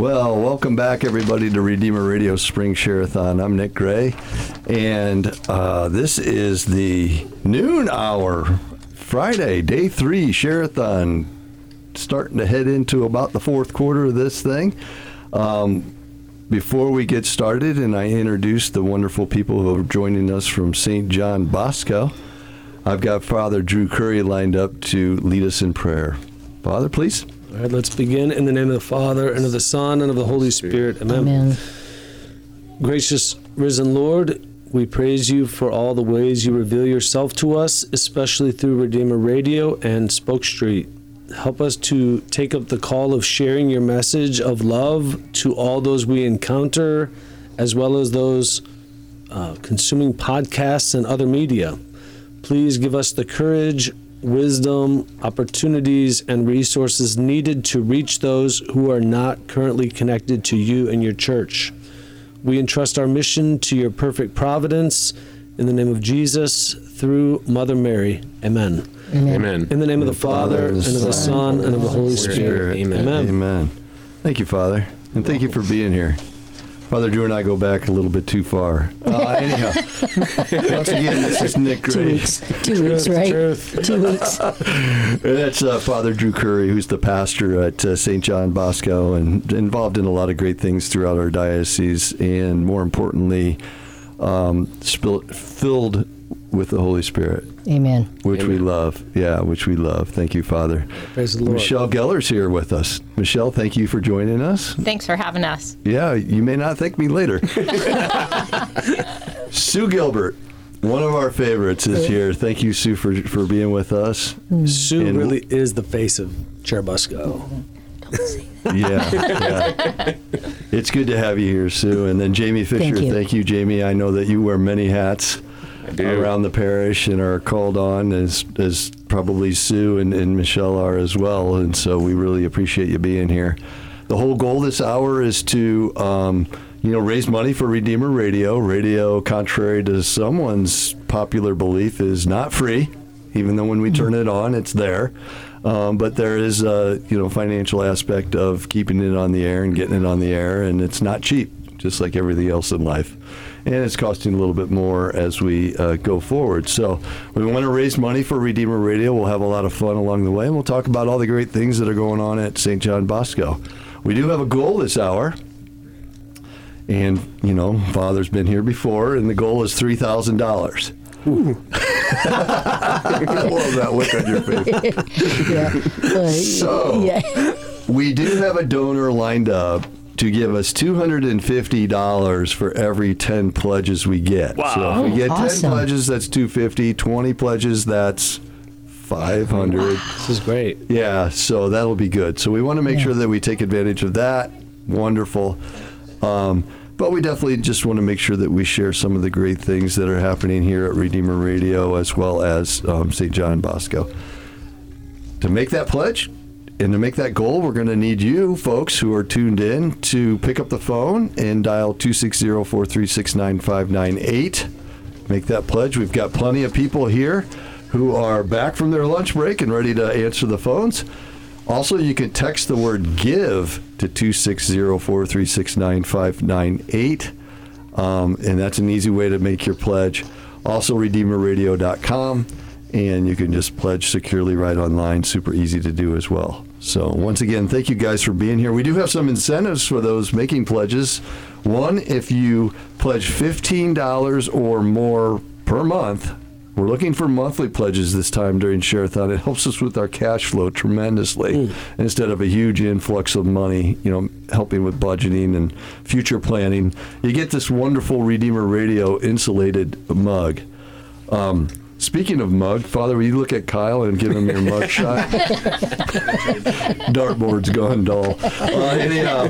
Well, welcome back, everybody, to Redeemer Radio Spring Share-a-thon. I'm Nick Gray, and uh, this is the noon hour, Friday, day three Share-a-thon, starting to head into about the fourth quarter of this thing. Um, before we get started, and I introduce the wonderful people who are joining us from St. John Bosco, I've got Father Drew Curry lined up to lead us in prayer. Father, please. All right, let's begin in the name of the Father, and of the Son, and of the Holy Spirit. Amen. Amen. Gracious risen Lord, we praise you for all the ways you reveal yourself to us, especially through Redeemer Radio and Spoke Street. Help us to take up the call of sharing your message of love to all those we encounter, as well as those uh, consuming podcasts and other media. Please give us the courage, wisdom, opportunities, and resources needed to reach those who are not currently connected to you and your church. We entrust our mission to your perfect providence in the name of Jesus through Mother Mary. Amen. Amen. In the name of the Father, and of the Son, and of the Holy Spirit. Amen. Amen. Amen. Thank you, Father, and thank you for being here. Father Drew and I go back a little bit too far. Uh, anyhow, once again, this is Nick Two weeks. Two weeks, right? Two weeks. That's uh, Father Drew Curry, who's the pastor at uh, St. John Bosco and involved in a lot of great things throughout our diocese, and more importantly, um, spill, filled with the Holy Spirit, Amen. which we love. Yeah, which we love. Thank you, Father. Praise the Lord. Michelle Geller's here with us. Michelle, thank you for joining us. Thanks for having us. Yeah, you may not thank me later. Sue Gilbert, one of our favorites, is here. Thank you, Sue, for, for being with us. Mm. Sue And- really is the face of Churubusco. Yeah, yeah. It's good to have you here, Sue. And then Jamie Fisher, Thank you. Jamie. I know that you wear many hats I do. Around the parish and are called on as, as probably Sue and, and Michelle are as well. And so we really appreciate you being here. The whole goal this hour is to, um, you know, raise money for Redeemer Radio. Radio, contrary to someone's popular belief, is not free, even though when we turn it on, it's there. Um, but there is a you know financial aspect of keeping it on the air and getting it on the air, and it's not cheap, just like everything else in life. And it's costing a little bit more as we uh, go forward. So we want to raise money for Redeemer Radio. We'll have a lot of fun along the way, and we'll talk about all the great things that are going on at St. John Bosco. We do have a goal this hour. And, you know, Father's been here before, and the goal is $3,000. I love that look on your face. Yeah. So- yeah. We do have a donor lined up to give us $250 for every 10 pledges we get. Wow. So if we get 10 pledges, that's 250. 20 pledges, that's 500. This is great. Yeah, so that'll be good. So we want to make sure that we take advantage of that. Wonderful. Um, but we definitely just want to make sure that we share some of the great things that are happening here at Redeemer Radio as well as um, St. John Bosco. To make that pledge and to make that goal, we're going to need you folks who are tuned in to pick up the phone and dial 260 436 9598. Make that pledge. We've got plenty of people here who are back from their lunch break and ready to answer the phones. Also, you can text the word give to 260 436 9598. Um, and that's an easy way to make your pledge. Also, redeemerradio.com, and you can just pledge securely right online. Super easy to do as well. So, once again, thank you guys for being here. We do have some incentives for those making pledges. One, if you pledge $15 or more per month, we're looking for monthly pledges this time during Share-a-thon. It helps us with our cash flow tremendously. Instead of a huge influx of money, you know, helping with budgeting and future planning, you get this wonderful Redeemer Radio insulated mug. Um, speaking of mug, Father, will you look at Kyle and give him your mug shot? Dartboard's gone dull. Uh, anyhow,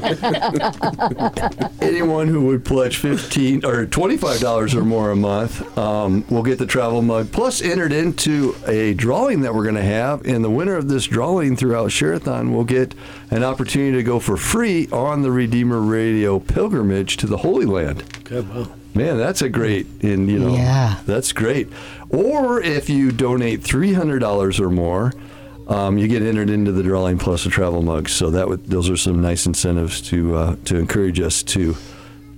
anyone who would pledge fifteen or twenty-five dollars or more a month um, will get the travel mug. Plus, entered into a drawing that we're going to have, and the winner of this drawing throughout Shareathon will get an opportunity to go for free on the Redeemer Radio pilgrimage to the Holy Land. Good. Wow. Man, that's a great, and you know, Yeah. that's great. Or if you donate three hundred dollars or more, um, you get entered into the drawing plus a travel mug. So that would, those are some nice incentives to uh, to encourage us to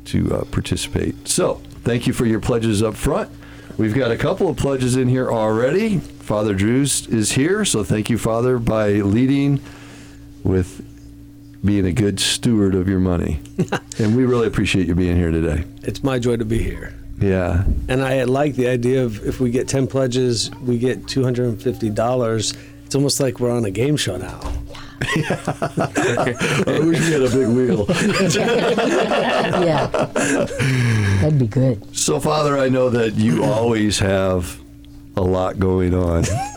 to uh, participate. So thank you for your pledges up front. We've got a couple of pledges in here already. Father Drews is here, so thank you, Father, by leading with being a good steward of your money. and we really appreciate you being here today. It's my joy to be here. Yeah. And I like the idea of if we get 10 pledges, we get $250. It's almost like we're on a game show now. I wish we had a big wheel. Yeah. That'd be good. So, Father, I know that you always have a lot going on.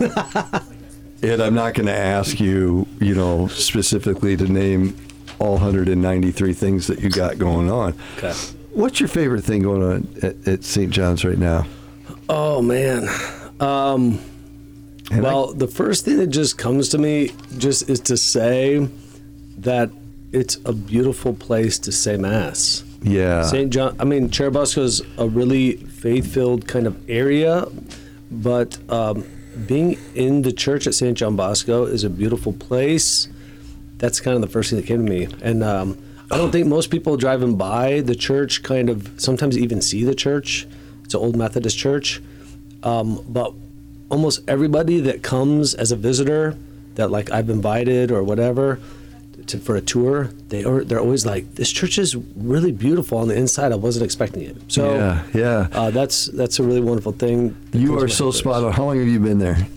and I'm not going to ask you, you know, specifically to name all 193 things that you got going on. Okay. What's your favorite thing going on at, at St. John's right now? Oh, man. Um, And I- well, the first thing that just comes to me just is to say that it's a beautiful place to say Mass. yeah. St. John, I mean, Churubusco is a really faith filled kind of area, but um, being in the church at St. John Bosco is a beautiful place. That's kind of the first thing that came to me. And um, I don't think most people driving by the church kind of sometimes even see the church. It's an old Methodist church. Um, but almost everybody that comes as a visitor that like I've invited or whatever to, for a tour, they are they're always like, "This church is really beautiful on the inside. I wasn't expecting it." So yeah, yeah. uh, that's that's a really wonderful thing. you are so spot on. How long have you been there?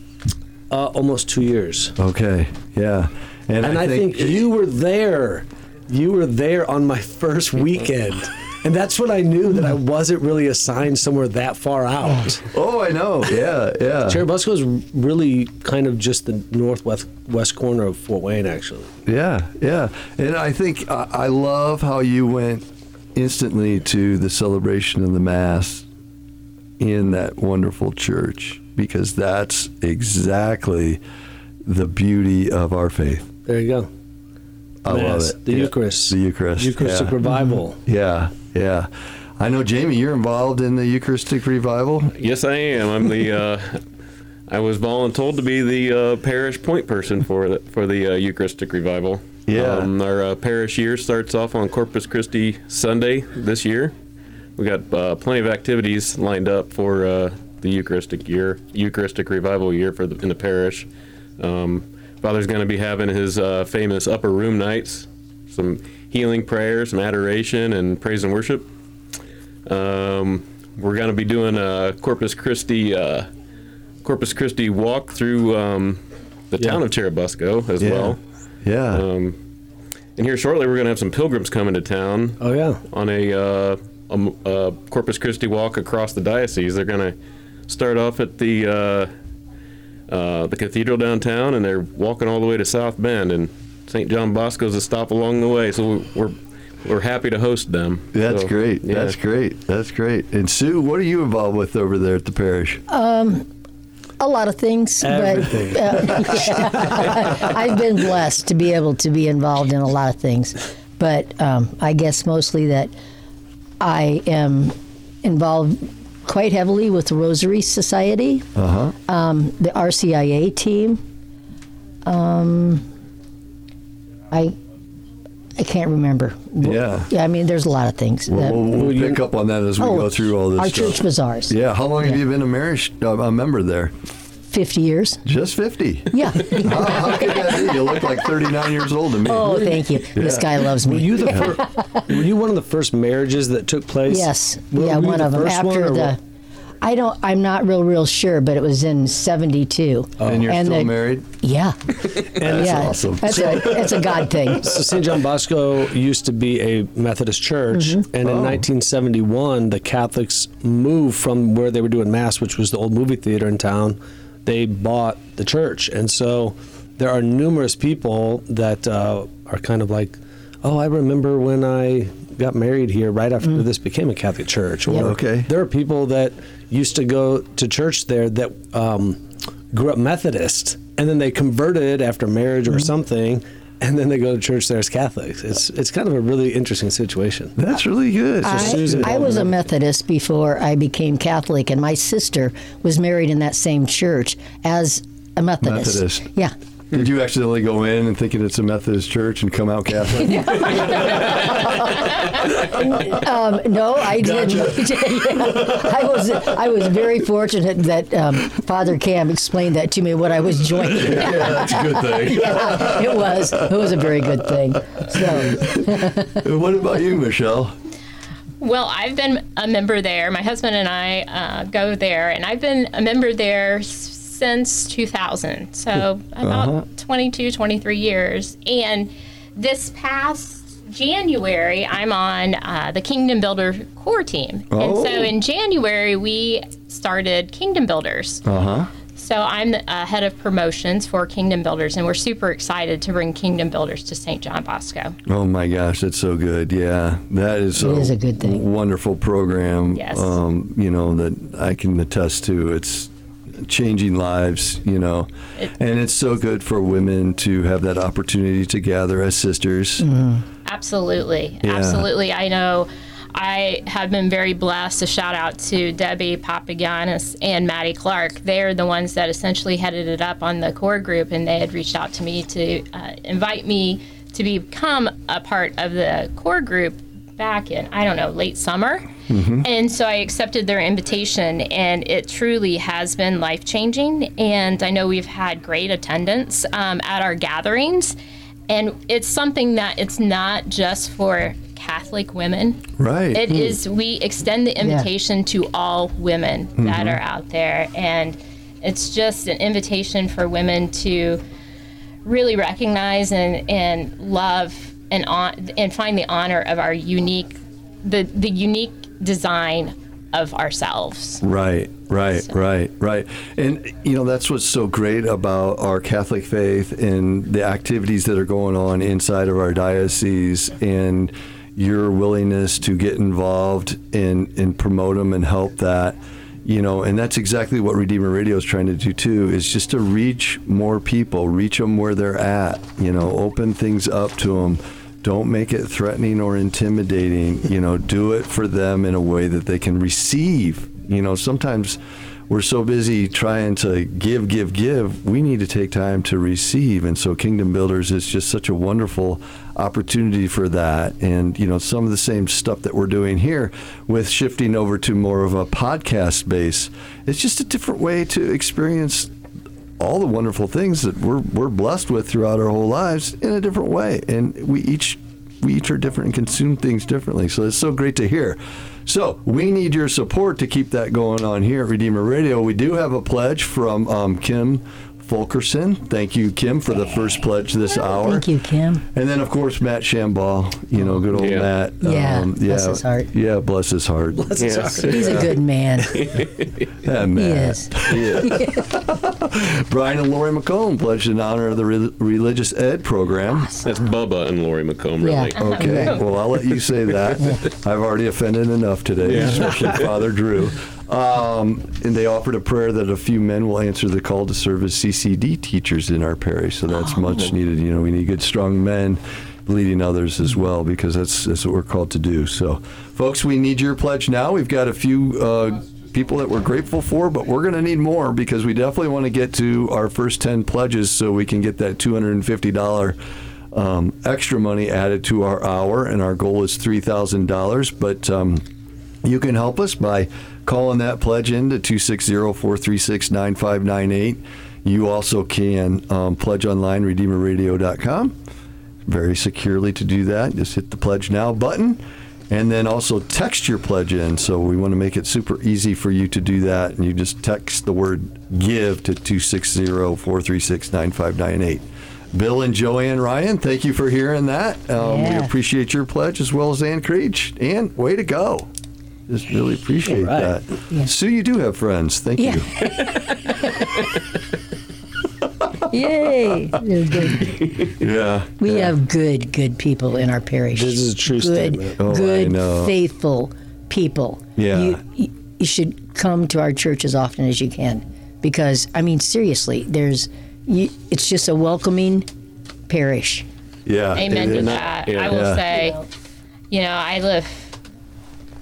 Uh, almost two years, Okay, yeah. and I, think, you were there. You were there on my first weekend, and that's when I knew that I wasn't really assigned somewhere that far out. Oh, oh I know. Yeah, yeah. Churubusco is really kind of just the northwest west corner of Fort Wayne, actually. Yeah, yeah. And I think I I love how you went instantly to the celebration of the Mass in that wonderful church because that's exactly the beauty of our faith. There you go. I love it. The Yeah. Eucharist. The Eucharist. Eucharistic yeah. revival. Yeah, yeah. I know, Jamie, you're involved in the Eucharistic revival. Yes, I am. I'm the. Uh, I was voluntold to be the uh, parish point person for the for the uh, Eucharistic revival. Yeah. Um, our uh, parish year starts off on Corpus Christi Sunday this year. We got uh, plenty of activities lined up for uh, the Eucharistic year, Eucharistic revival year for the, in the parish. Um, Father's going to be having his uh, famous upper room nights, some healing prayers, some adoration, and praise and worship. Um, we're going to be doing a Corpus Christi uh, Corpus Christi walk through um, the Yeah. town of Churubusco as Yeah. well. Yeah. Um, and here shortly, we're going to have some pilgrims coming to town Oh yeah. on a, uh, a a Corpus Christi walk across the diocese. They're going to start off at the uh, the cathedral downtown, and they're walking all the way to South Bend, and St. John Bosco's a stop along the way. So we're we're happy to host them. That's So, great. yeah. That's great. That's great. And Sue, what are you involved with over there at the parish? Um, A lot of things, Everything. but uh, I've been blessed to be able to be involved in a lot of things. But um, I guess mostly that I am involved quite heavily with the Rosary Society, Uh huh. um, the RCIA team. Um, I I can't remember. Yeah. Yeah, I mean, there's a lot of things. We'll, we'll, we'll Well, pick up on that as we Oh, go through all this our stuff. church bazaars. Yeah. How long have you been a marriage uh, a member there? 50 years. Just 50. Yeah. how, how could that be? You look like 39 years old to me. oh, thank you. This guy loves me. Were you the fir- were you one of the first marriages that took place? Yes. Were- yeah, were one the of them. first one, After the. what? I don't. I'm not real, real sure, but it was in '72. and you're and still the- married? Yeah. And yeah. awesome. That's a. It's a God thing. So St. John Bosco used to be a Methodist church, Mm-hmm. and in Oh. 1971, the Catholics moved from where they were doing mass, which was the old movie theater in town. They bought the church, and so there are numerous people that uh, are kind of like, "Oh, I remember when I got married here right after this became a Catholic church." Or Mm. Yep. Okay. there are people that used to go to church there that um, grew up Methodist, and then they converted after marriage Mm-hmm. or something, and then they go to church there as Catholics. It's it's kind of a really interesting situation. That's really good. I, Susan I was a Methodist before I became Catholic, and my sister was married in that same church as a Methodist. Methodist. Yeah. Did you accidentally go in and thinking it's a Methodist church and come out Catholic? Um, no, I didn't. I was I was very fortunate that um, Father Cam explained that to me what I was joining. yeah, that's a good thing. Yeah, it was. It was a very good thing. So what about you, Michelle? Well, I've been a member there. My husband and I uh, go there, and I've been a member there s- since 2000. So about 22, 23 years. And this past January, I'm on uh, the Kingdom Builder core team. And Oh. so in January, we started Kingdom Builders. Uh huh. So I'm the uh, head of promotions for Kingdom Builders, and we're super excited to bring Kingdom Builders to St. John Bosco. Oh my gosh, that's so good. Yeah, that is, It is a good thing. Wonderful program. Yes. Um, you know that I can attest to. It's changing lives. You know, and it's so good for women to have that opportunity to gather as sisters. Absolutely. Yeah. Absolutely. I know I have been very blessed. A shout out to Debbie Papagiannis and Maddie Clark. They're the ones that essentially headed it up on the core group, and they had reached out to me to uh, invite me to become a part of the core group back in, I don't know, late summer. Mm-hmm. And so I accepted their invitation, and it truly has been life changing. And I know we've had great attendance um, at our gatherings. And it's something that it's not just for Catholic women. Right. It hmm. is. we extend the invitation to all women that mm-hmm. are out there. And it's just an invitation for women to really recognize and, and love and on, and find the honor of our unique the the unique design of ourselves. Right, right, right, right. And, you know, that's what's so great about our Catholic faith and the activities that are going on inside of our diocese and your willingness to get involved and, and promote them and help that. You know, and that's exactly what Redeemer Radio is trying to do too, is just to reach more people, reach them where they're at, you know, open things up to them don't make it threatening or intimidating you know do it for them in a way that they can receive. You know sometimes we're so busy trying to give give give we need to take time to receive. And so kingdom builders is just such a wonderful opportunity for that. And you know some of the same stuff that we're doing here with shifting over to more of a podcast base. It's just a different way to experience all the wonderful things that we're we're blessed with throughout our whole lives in a different way, and we each we each are different and consume things differently. So it's so great to hear. So we need your support to keep that going on here at Redeemer Radio. We do have a pledge from um, Kim Fulkerson. Thank you, Kim, for the first pledge this hour. thank you, Kim. And then, of course, Matt Shamball. You know, good old Yeah. Matt. Yeah, um, bless his heart. Yeah, bless his heart. Yes. He's a good man. Yeah, He Matt. is. Brian and Lori McComb pledged in honor of the Re- Religious Ed program. That's Bubba and Lori McComb, really. Yeah. Okay, well, I'll let you say that. I've already offended enough today, especially Father Drew. Um, and they offered a prayer that a few men will answer the call to serve as CCD teachers in our parish. So that's much needed. You know, we need good, strong men leading others as well because that's, that's what we're called to do. So, folks, we need your pledge now. We've got a few. Uh, People that we're grateful for, but we're going to need more because we definitely want to get to our first 10 pledges so we can get that $250 um, extra money added to our hour, and our goal is three thousand dollars. But um, you can help us by calling that pledge in to 260-436-9598. You also can um, pledge online redeemerradio.com. Very securely to do that. Just hit the pledge now button. And then also text your pledge in. So we want to make it super easy for you to do that. And you just text the word give to 260 436 9598. Bill and Joanne Ryan, thank you for hearing that. Um, Yeah. We appreciate your pledge as well as Ann Creech. Ann, way to go. Just really appreciate All right. that. Sue, you do have friends. Thank Yeah. you. Yay! They're good. Yeah. We have good, good people in our parish. This is a true good, statement. Oh, good, know. faithful people. Yeah. You, you, you should come to our church as often as you can, because I mean, seriously, there's, you, it's just a welcoming parish. Yeah. Amen to And that. yeah. I will Yeah. say, you know, I live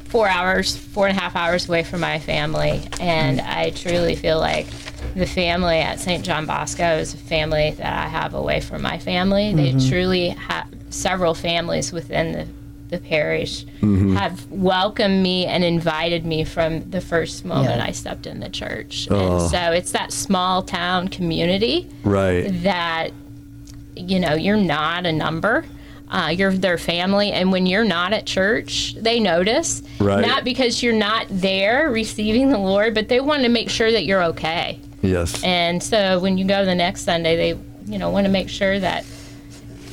four hours, four and a half hours away from my family, and mm. I truly feel like the family at St. John Bosco is a family that I have away from my family. They mm-hmm. truly have several families within the, the parish mm-hmm. have welcomed me and invited me from the first moment Yeah. I stepped in the church. And oh. so it's that small town community Right. that you know you're not a number uh, you're their family and when you're not at church they notice Right. not because you're not there receiving the lord but they want to make sure that you're okay Yes. and so when you go the next sunday they you know want to make sure that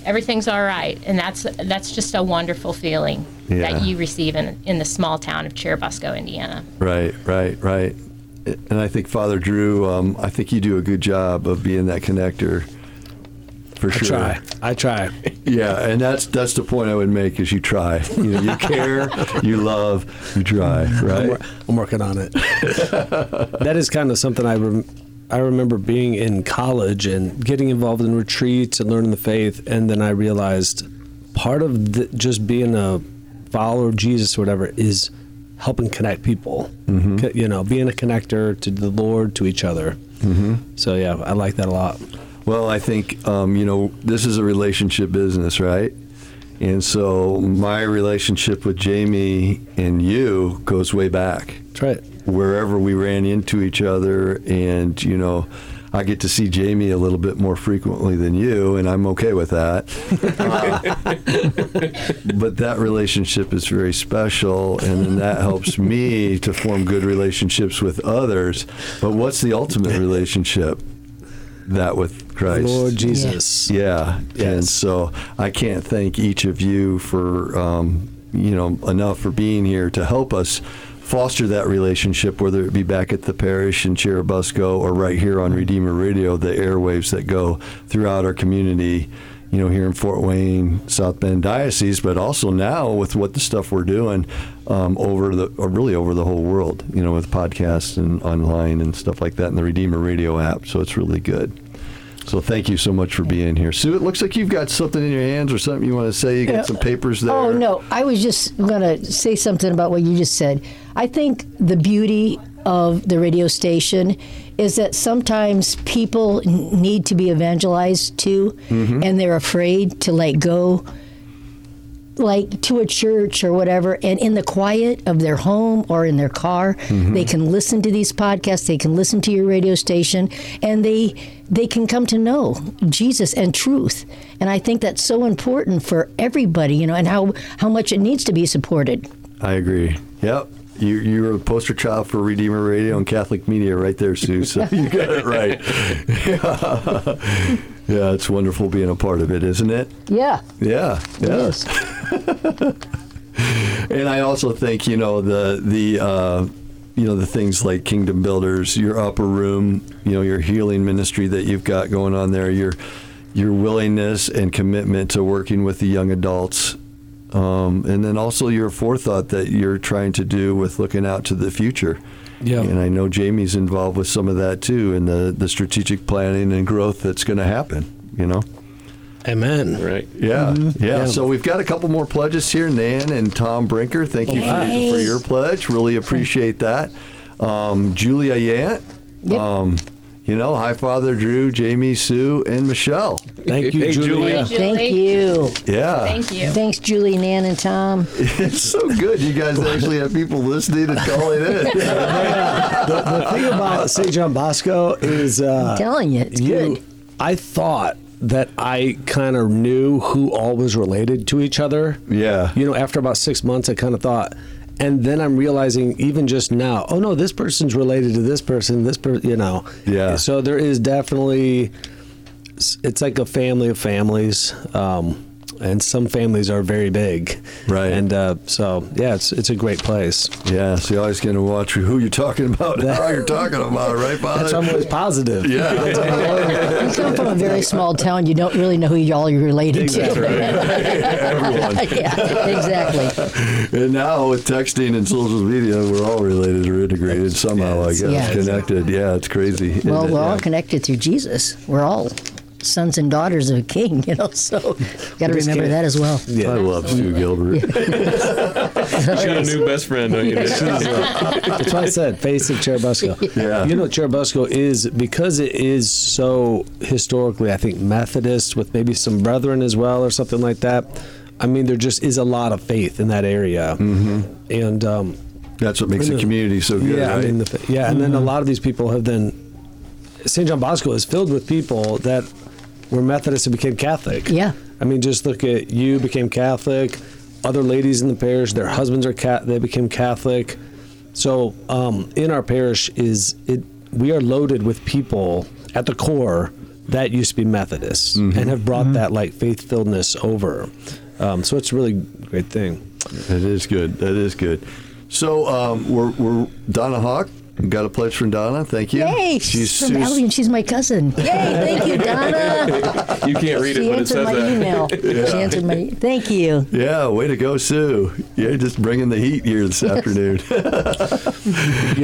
everything's all right and that's that's just a wonderful feeling Yeah. that you receive in, in the small town of churubusco indiana Right, right, right. And I think Father Drew, um, I think you do a good job of being that connector. For I sure. try. I try. Yeah, and that's that's the point I would make is you try. You know, you care, you love, you try, I'm, right? I'm working on it. that is kind of something I rem- I remember being in college and getting involved in retreats and learning the faith, and then I realized part of the, just being a follower of Jesus or whatever is helping connect people. Co- You know, being a connector to the Lord, to each other. Mm-hmm. So yeah, I like that a lot. Well, I think um, you know this is a relationship business, right? And so my relationship with Jamie and you goes way back. That's right. wherever we ran into each other and you know I get to see Jamie a little bit more frequently than you, and I'm okay with that. Uh, but that relationship is very special, and that helps me to form good relationships with others. But what's the ultimate relationship? That with Christ. Lord Jesus. Yeah, and so I can't thank each of you for um, you know enough for being here to help us foster that relationship, whether it be back at the parish in Churubusco or right here on Redeemer Radio, the airwaves that go throughout our community. You know, here in Fort Wayne, South Bend Diocese, but also now with what the stuff we're doing um, over the, or really over the whole world. You know, with podcasts and online and stuff like that, in the Redeemer Radio app. So it's really good. So thank you so much for being here. Sue, it looks like you've got something in your hands or something you want to say. You got some papers there. Oh no, I was just going to say something about what you just said. I think the beauty of the radio station is that sometimes people need to be evangelized to, mm-hmm. and they're afraid to let go like to a church or whatever and in the quiet of their home or in their car mm-hmm. they can listen to these podcasts they can listen to your radio station and they they can come to know Jesus and truth and I think that's so important for everybody you know and how how much it needs to be supported I agree. Yep. You, you're a poster child for Redeemer Radio and Catholic media right there, Sue. So you got it right. Yeah. it's wonderful being a part of it, isn't it? yeah Yeah. Yeah. And I also think you know the the uh, you know the things like Kingdom Builders, your upper room, you know your healing ministry that you've got going on there, your your willingness and commitment to working with the young adults, um, and then also your forethought that you're trying to do with looking out to the future. Yeah. And I know Jamie's involved with some of that too, and the the strategic planning and growth that's going to happen. You know. Amen. Right. Yeah, yeah, Yeah. So we've got a couple more pledges here. Nan and Tom Brinker, thank you for, for your pledge. Really appreciate that. Um, Julia Yant, Yep. um, you know, hi Father Drew, Jamie, Sue, and Michelle. Thank you, Hey, Julia. Julie. thank you Yeah, thank you thanks Julie Nan and Tom it's so good. You guys actually have people listening and calling in. The thing about St. John Bosco is uh, telling you it's you, good I thought that I kind of knew who all was related to each other. Yeah. You know, after about six months, I kind of thought, and then I'm realizing even just now, oh no, this person's related to this person, this person, you know. Yeah. So there is definitely, it's like a family of families. Um, and some families are very big, Right. And uh, so, yeah, it's it's a great place. Yeah, so you always going to watch who you're talking about, and how you're talking about, right, Father? That's why I'm always positive. yeah. you come from a very small town you don't really know who you all you're related to Everyone. yeah exactly And now with texting and social media, we're all related or integrated somehow. I guess Yeah. connected. Yeah, it's crazy. Well, isn't it? we're all Yeah. connected through Jesus. We're all sons and daughters of a king, you know. So got to remember can't- that as well. Yeah. I love Sue Gilbert. You got a new best friend, don't you? That's why I said face of Churubusco. Yeah. You know, Churubusco is because it is so historically, I think Methodist with maybe some brethren as well or something like that. I mean, there just is a lot of faith in that area, mm-hmm. and um, That's what makes the community so good, yeah, right? I mean, the, fa- yeah, and then a lot of these people have then St. John Bosco is filled with people that were Methodists and became Catholic. Yeah. I mean, just look at you became Catholic. Other ladies in the parish, their husbands are cat. They became Catholic. So um, in our parish is it. We are loaded with people at the core that used to be Methodists and have brought that like faith filledness over. Um, so it's a really great thing. That is good. That is good. So um, we're, we're Donna Hawk. We Got a pledge from Donna. Thank you. Yay! She's from Albion. She's my cousin. Yay! Thank you, Donna. You can't read she it, but it answered says my that. email. She answered my. Thank you. Yeah, way to go, Sue. You're just bringing the heat here this afternoon.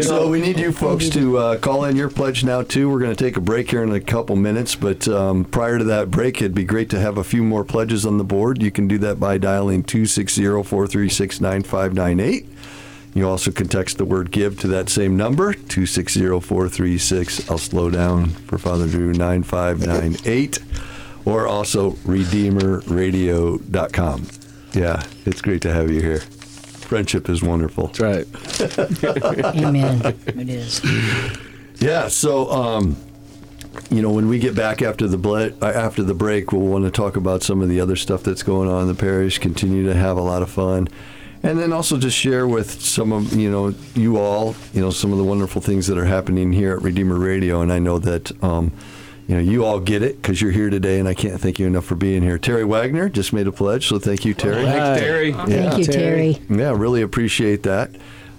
so we need you folks to uh, call in your pledge now too. We're going to take a break here in a couple minutes, but um, prior to that break, it'd be great to have a few more pledges on the board. You can do that by dialing 260-436-9598. You also can text the word give to that same number, 260-436. I'll slow down for Father Drew, 9598. Or also redeemerradio.com. Yeah, it's great to have you here. Friendship is wonderful. That's right. Amen. It is. Yeah, so um, you know, when we get back after the ble- uh, after the break, we'll want to talk about some of the other stuff that's going on in the parish. Continue to have a lot of fun, and then also just share with some of you know you all you know some of the wonderful things that are happening here at Redeemer Radio. And I know that. Um, you know, you all get it because you're here today, and I can't thank you enough for being here. Terry Wagner just made a pledge, so thank you, Terry. Thanks, Terry. Thank you, Terry. Terry. Yeah, really appreciate that.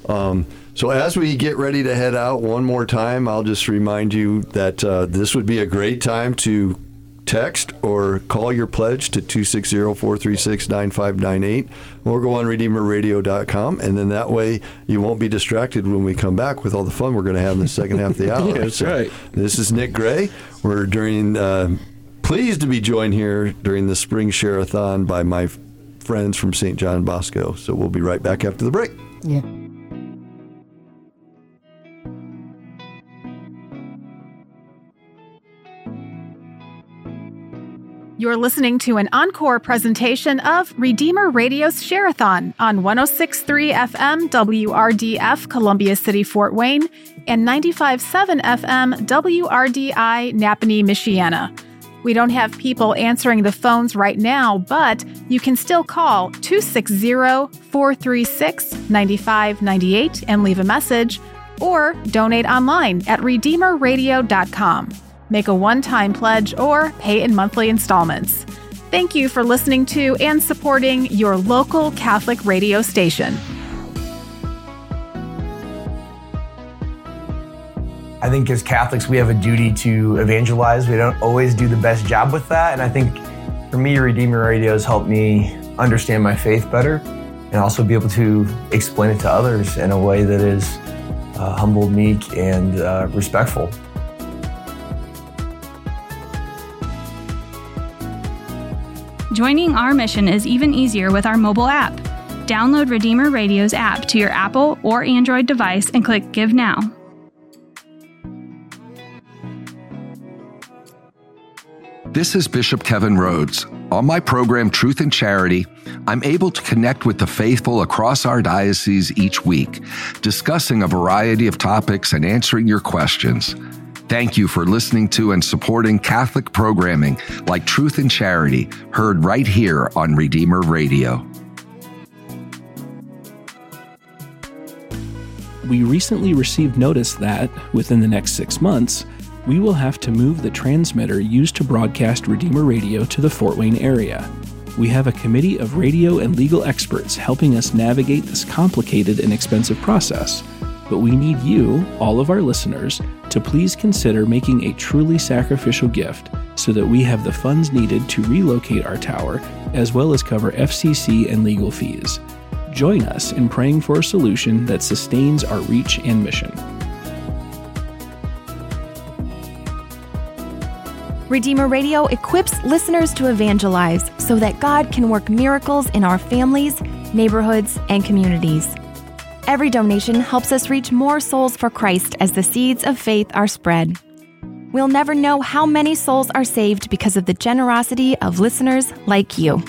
Um, so as we get ready to head out one more time, I'll just remind you that uh, this would be a great time to text or call your pledge to 260-436-9598 or go on redeemerradio.com and then that way you won't be distracted when we come back with all the fun we're going to have in the second half of the hour. yeah, That's right. This is Nick Gray. We're during uh, pleased to be joined here during the spring share-a-thon by my f- friends from St. John Bosco. So we'll be right back after the break. Yeah. You're listening to an encore presentation of Redeemer Radio's Share-a-thon on 1063 FM WRDF Columbia City, Fort Wayne, and 95.7 FM WRDI Nappanee, Michiana. We don't have people answering the phones right now, but you can still call 260 436 9598 and leave a message, or donate online at redeemerradio.com. Make a one time pledge or pay in monthly installments. Thank you for listening to and supporting your local Catholic radio station. I think as Catholics, we have a duty to evangelize. We don't always do the best job with that. And I think for me, Redeemer Radio has helped me understand my faith better and also be able to explain it to others in a way that is uh, humble, meek, and uh, respectful. Joining our mission is even easier with our mobile app. Download Redeemer Radio's app to your Apple or Android device and click Give Now. This is Bishop Kevin Rhodes. On my program, Truth and Charity, I'm able to connect with the faithful across our diocese each week, discussing a variety of topics and answering your questions. Thank you for listening to and supporting Catholic programming like Truth and Charity, heard right here on Redeemer Radio. we recently received notice that, within the next six months, we will have to move the transmitter used to broadcast Redeemer Radio to the Fort Wayne area. We have a committee of radio and legal experts helping us navigate this complicated and expensive process, but we need you, all of our listeners, to please consider making a truly sacrificial gift so that we have the funds needed to relocate our tower as well as cover FCC and legal fees. Join us in praying for a solution that sustains our reach and mission. Redeemer Radio equips listeners to evangelize so that God can work miracles in our families, neighborhoods, and communities. Every donation helps us reach more souls for Christ as the seeds of faith are spread. We'll never know how many souls are saved because of the generosity of listeners like you.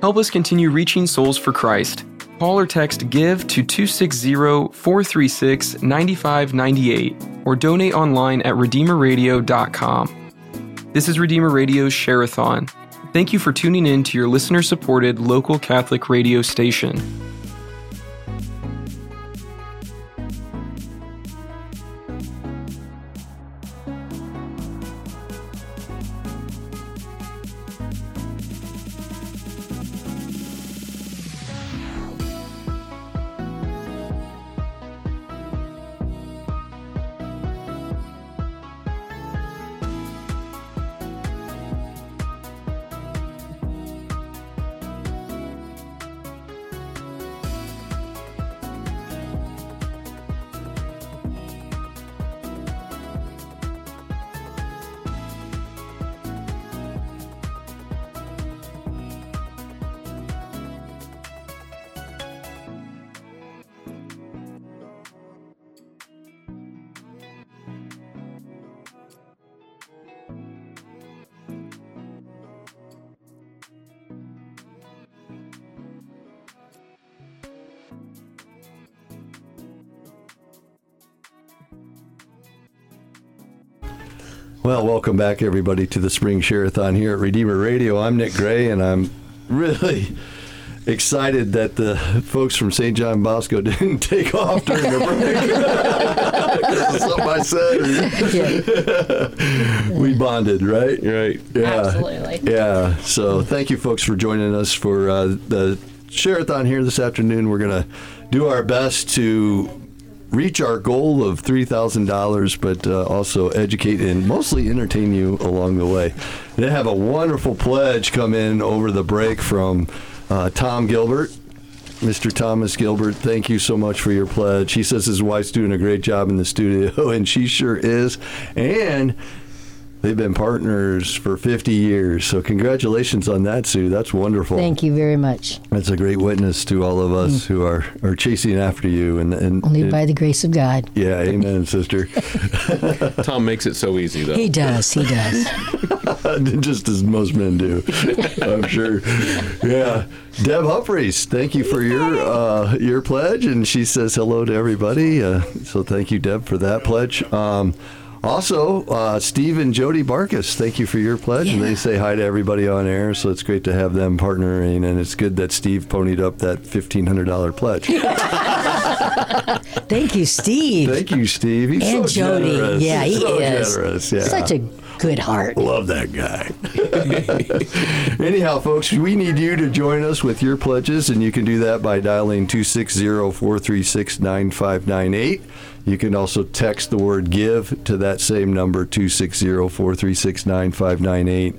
Help us continue reaching souls for Christ. Call or text GIVE to 260 436 9598 or donate online at RedeemerRadio.com. This is Redeemer Radio's Shareathon. Thank you for tuning in to your listener supported local Catholic radio station. Well, welcome back, everybody, to the Spring Shareathon here at Redeemer Radio. I'm Nick Gray, and I'm really excited that the folks from St. John Bosco didn't take off during the break. That's something I said. we bonded, right? Right. Yeah. Absolutely. Yeah. So thank you, folks, for joining us for uh, the Shareathon here this afternoon. We're going to do our best to reach our goal of $3,000, but uh, also educate and mostly entertain you along the way. They have a wonderful pledge come in over the break from uh, Tom Gilbert. Mr. Thomas Gilbert, thank you so much for your pledge. He says his wife's doing a great job in the studio, and she sure is. And they've been partners for 50 years. So, congratulations on that, Sue. That's wonderful. Thank you very much. That's a great witness to all of us who are, are chasing after you. And, and Only and- by the grace of God. yeah, amen, sister. Tom makes it so easy, though. He does. He does. Just as most men do, I'm sure. Yeah, Deb Humphreys, thank you for your uh, your pledge, and she says hello to everybody. Uh, so thank you, Deb, for that pledge. Um, also, uh, Steve and Jody Barkus, thank you for your pledge, and they say hi to everybody on air. So it's great to have them partnering, and it's good that Steve ponied up that fifteen hundred dollar pledge. Thank you, Steve. Thank you, Steve. He's and so Jody. generous. Yeah, he so is. generous. Yeah. Such a good heart. Love that guy. Anyhow, folks, we need you to join us with your pledges, and you can do that by dialing 260 436 9598. You can also text the word give to that same number, 260 436 9598.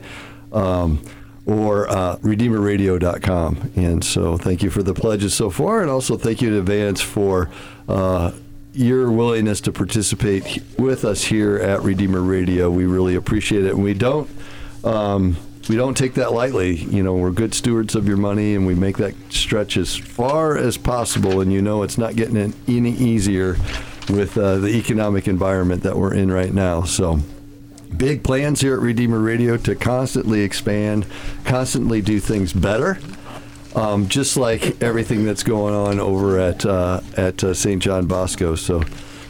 Um, or uh, redeemerradio.com. And so thank you for the pledges so far, and also thank you in advance for uh, your willingness to participate with us here at Redeemer Radio. We really appreciate it, and we don't. Um, we don't take that lightly. You know, we're good stewards of your money, and we make that stretch as far as possible. And you know, it's not getting an- any easier with uh, the economic environment that we're in right now. So, big plans here at Redeemer Radio to constantly expand, constantly do things better. Um, just like everything that's going on over at uh, at uh, St. John Bosco. So,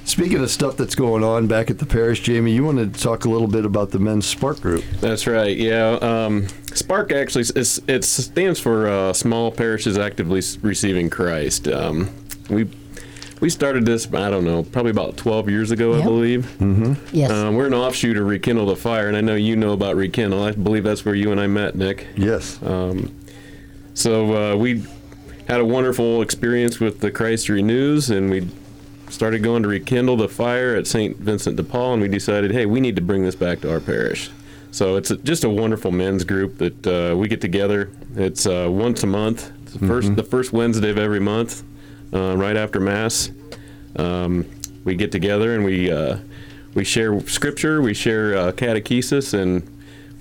speaking of stuff that's going on back at the parish, Jamie, you wanted to talk a little bit about the men's Spark group. That's right. Yeah. Um, Spark actually is, it stands for uh, Small Parishes Actively Receiving Christ. Um, we we started this I don't know probably about 12 years ago I believe. Mm-hmm. Yes. Um, we're an offshoot of Rekindle the Fire, and I know you know about Rekindle. I believe that's where you and I met, Nick. Yes. Um, so uh, we had a wonderful experience with the Christ Renews, and we started going to rekindle the fire at St. Vincent de Paul, and we decided, hey, we need to bring this back to our parish. So it's a, just a wonderful men's group that uh, we get together. It's uh, once a month. It's the first the first Wednesday of every month, uh, right after Mass. Um, we get together and we uh, we share scripture, we share uh, catechesis, and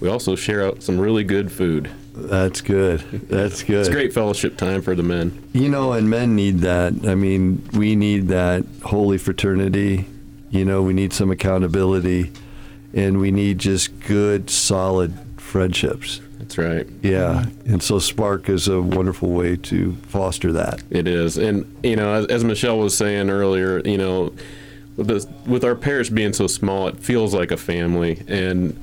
we also share out some really good food. That's good. That's good. It's great fellowship time for the men. You know, and men need that. I mean, we need that holy fraternity. You know, we need some accountability, and we need just good, solid friendships. That's right. Yeah, and so Spark is a wonderful way to foster that. It is, and you know, as, as Michelle was saying earlier, you know, with, the, with our parish being so small, it feels like a family, and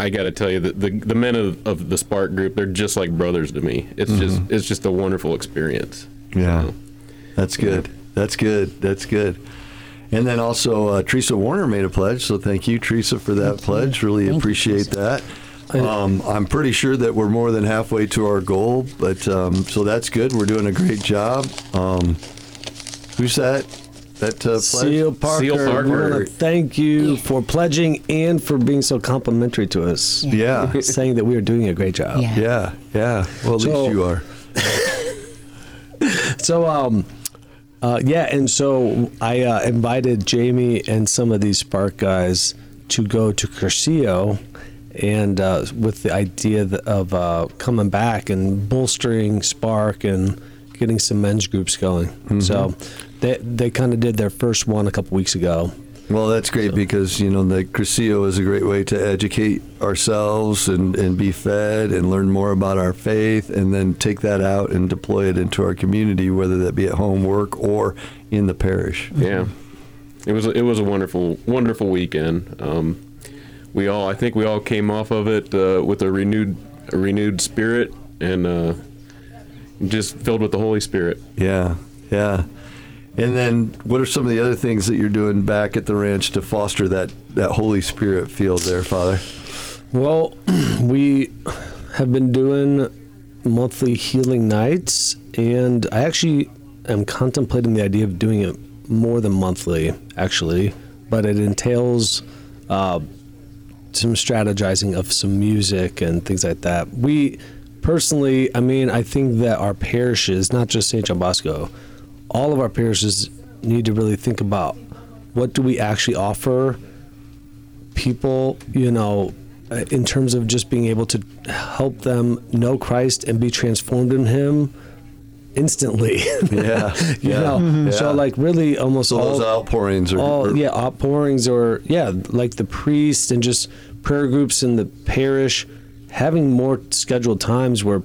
I got to tell you that the the men of, of the Spark group, they're just like brothers to me. It's just it's just a wonderful experience. Yeah, that's good. That's good. That's good. And then also, uh, Teresa Warner made a pledge, so thank you, Teresa, for that pledge. Really Thank you, appreciate that. Um, I'm pretty sure that we're more than halfway to our goal, but um, so that's good. We're doing a great job. Um, who's that? That uh, pledge? Seal Parker, Seal Parker. we want to thank you for pledging and for being so complimentary to us. Yeah, saying that we are doing a great job. Yeah. yeah, yeah. Well, at So- least you are. So, um, uh, yeah, and so I uh, invited Jamie and some of these Spark guys to go to Cursillo, and uh, with the idea of uh, coming back and bolstering Spark and getting some men's groups going. So they they kind of did their first one a couple weeks ago. Well, that's great because you know the Cursillo is a great way to educate ourselves and, and be fed and learn more about our faith, and then take that out and deploy it into our community, whether that be at home, work, or in the parish. Yeah, it was it was a wonderful wonderful weekend. Um, we all I think we all came off of it uh, with a renewed a renewed spirit and uh, just filled with the Holy Spirit. Yeah, yeah. And then, what are some of the other things that you're doing back at the ranch to foster that that Holy Spirit feel there, Father? Well, we have been doing monthly healing nights, and I actually am contemplating the idea of doing it more than monthly, actually. But it entails uh, some strategizing of some music and things like that. We personally, I mean, I think that our parishes, not just St. John Bosco, all of our parishes need to really think about what do we actually offer people, you know, uh, in terms of just being able to help them know Christ and be transformed in Him instantly. Yeah, you yeah, know, yeah. so like really almost So all those outpourings are, all yeah outpourings or yeah like the priest and just prayer groups in the parish having more scheduled times where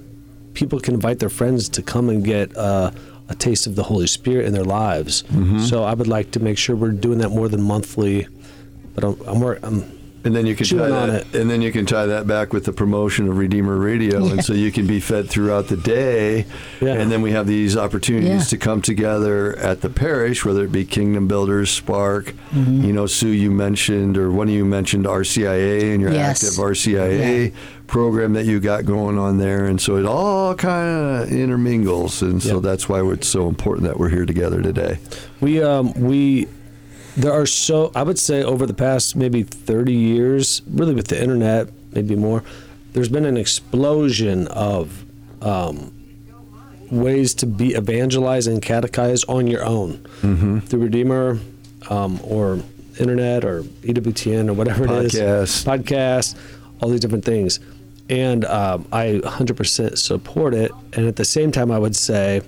people can invite their friends to come and get uh, a taste of the Holy Spirit in their lives. Mm-hmm. So I would like to make sure we're doing that more than monthly. But I'm, I'm, wor- I'm And then you can tie chewing on that, and then you can tie that back with the promotion of Redeemer Radio, and so you can be fed throughout the day. Yeah. And then we have these opportunities Yeah. to come together at the parish, whether it be Kingdom Builders, Spark. Mm-hmm. You know, Sue, you mentioned, or one of you mentioned RCIA and your Yes. active RCIA program that you got going on there, and so it all kind of intermingles, and so Yeah. that's why it's so important that we're here together today. We um we there are so I would say over the past maybe 30 years, really with the internet, maybe more, there's been an explosion of um, ways to be evangelized and catechized on your own through Redeemer um, or internet or EWTN or whatever it is, podcasts, all these different things. And um, I 100% support it. And at the same time, I would say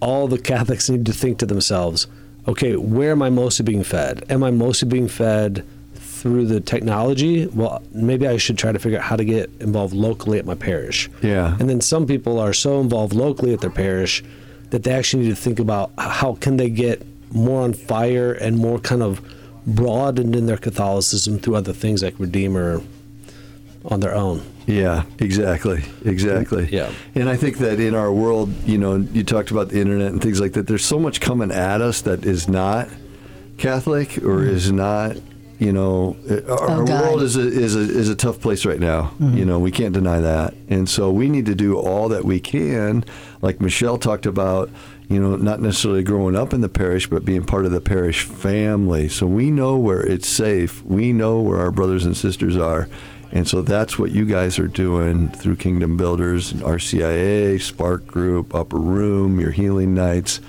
all the Catholics need to think to themselves, okay, where am I mostly being fed? Am I mostly being fed through the technology? Well, maybe I should try to figure out how to get involved locally at my parish. Yeah. And then some people are so involved locally at their parish that they actually need to think about how can they get more on fire and more kind of broadened in their Catholicism through other things like Redeemer on their own. Yeah, exactly, exactly. Yeah. and I think that in our world, you know, you talked about the internet and things like that. There's so much coming at us that is not Catholic or is not, you know, uh, our, our Oh, God. world is a, is a is a tough place right now. You know, we can't deny that, and so we need to do all that we can, like Michelle talked about. You know, not necessarily growing up in the parish, but being part of the parish family. So we know where it's safe. We know where our brothers and sisters are. And so that's what you guys are doing through Kingdom Builders, RCIA, Spark Group, Upper Room, your healing nights.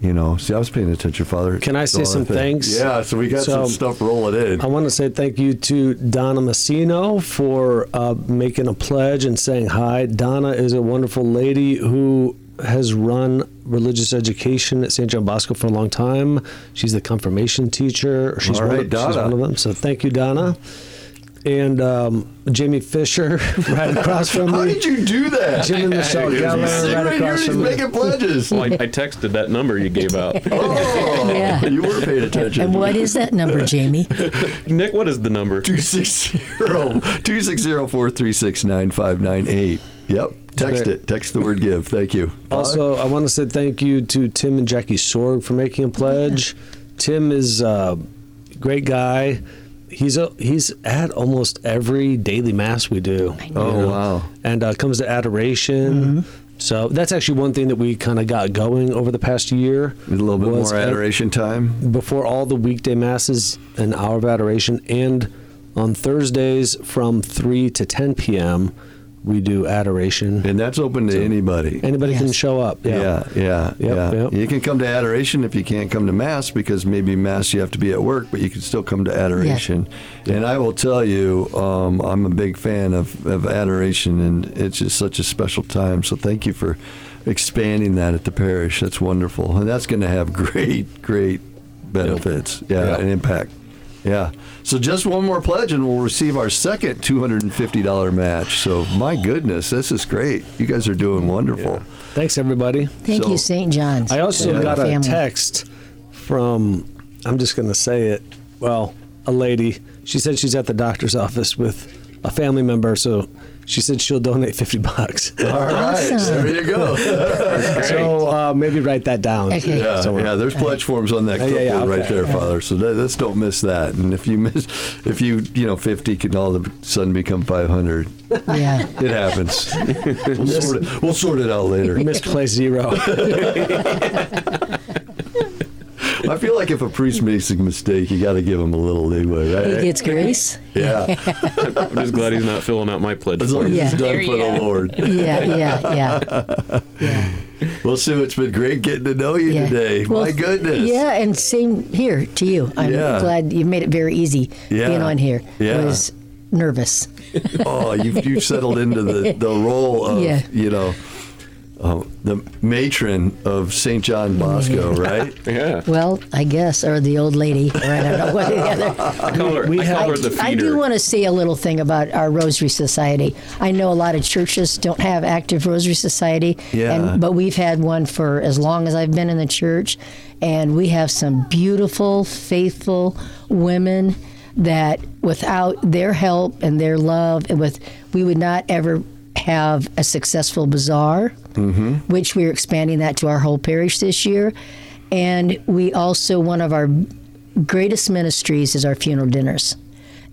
You know, see, I was paying attention, Father. Can I say some thanks? Yeah, so we got So- some stuff rolling in. I want to say thank you to Donna Messino for uh, making a pledge and saying hi. Donna is a wonderful lady who has run religious education at St. John Bosco for a long time. She's the confirmation teacher. She's, All one, right, of, she's one of them. So thank you, Donna. And um, Jamie Fisher, right across from me. How did you do that? Jim and Michelle Hey, Geller, right right across he's from me. making pledges. Well, I, I texted that number you gave out. Oh, Yeah. you were paying attention. And what is that number, Jamie? Nick, what is the number? 260-236-9598. Yep. Text it. Text the word give. Thank you. Also, I want to say thank you to Tim and Jackie Sorg for making a pledge. Tim is a great guy. He's a, he's at almost every daily mass we do. Oh, wow. And uh, comes to adoration. So that's actually one thing that we kind of got going over the past year. a little bit more ev- adoration time. before all the weekday masses, an hour of adoration, and on Thursdays from three to ten p.m. we do adoration. And that's open to anybody. Anybody can show up. Yeah, yeah, Yep, yeah. yep. You can come to adoration if you can't come to mass because maybe mass you have to be at work, but you can still come to adoration. And I will tell you, um, I'm a big fan of, of adoration, and it's just such a special time. So thank you for expanding that at the parish. That's wonderful, and that's going to have great, great benefits. Yeah, Yep. and impact. Yeah. So just one more pledge, and we'll receive our second $250 match. So my goodness, this is great. You guys are doing wonderful. Thanks, everybody. Thank So- you, St. John's. I also Yeah. got a Family. text from, I'm just going to say it, well, a lady. She said she's at the doctor's office with a family member, so she said she'll donate 50 bucks. All right, Awesome. there you go. so uh, maybe write that down. Okay. Yeah, somewhere. yeah. There's pledge forms on that clipboard yeah, right okay. there, Father. So that, let's don't miss that. And if you miss, if you you know, 50 can all of a sudden become 500. yeah. It happens. we'll, sort it, we'll sort it out later. Misplaced zero. I feel like if a priest makes a mistake, you got to give him a little leeway, right? He gets grace. Yeah, I'm just glad he's not filling out my pledge as long form. as Yeah. it's done for the. Lord. Yeah, yeah, yeah. yeah. Well, Sue, it's been great getting to know you yeah. today. Well, My goodness. Yeah, and same here to you. I'm Yeah. glad you've made it very easy Yeah. being on here. Yeah. I was nervous. Oh, you've, you've settled into the, the role of, Yeah. you know, uh, the matron of St. John Bosco, right? Yeah. Well, I guess, or the old lady, or I don't know what the other. I call her, I call her the I do want to say a little thing about our Rosary Society. I know a lot of churches don't have active Rosary Society, Yeah. and, but we've had one for as long as I've been in the church, and we have some beautiful, faithful women that without their help and their love, and with we would not ever have a successful bazaar, which we're expanding that to our whole parish this year. And we also, one of our greatest ministries is our funeral dinners.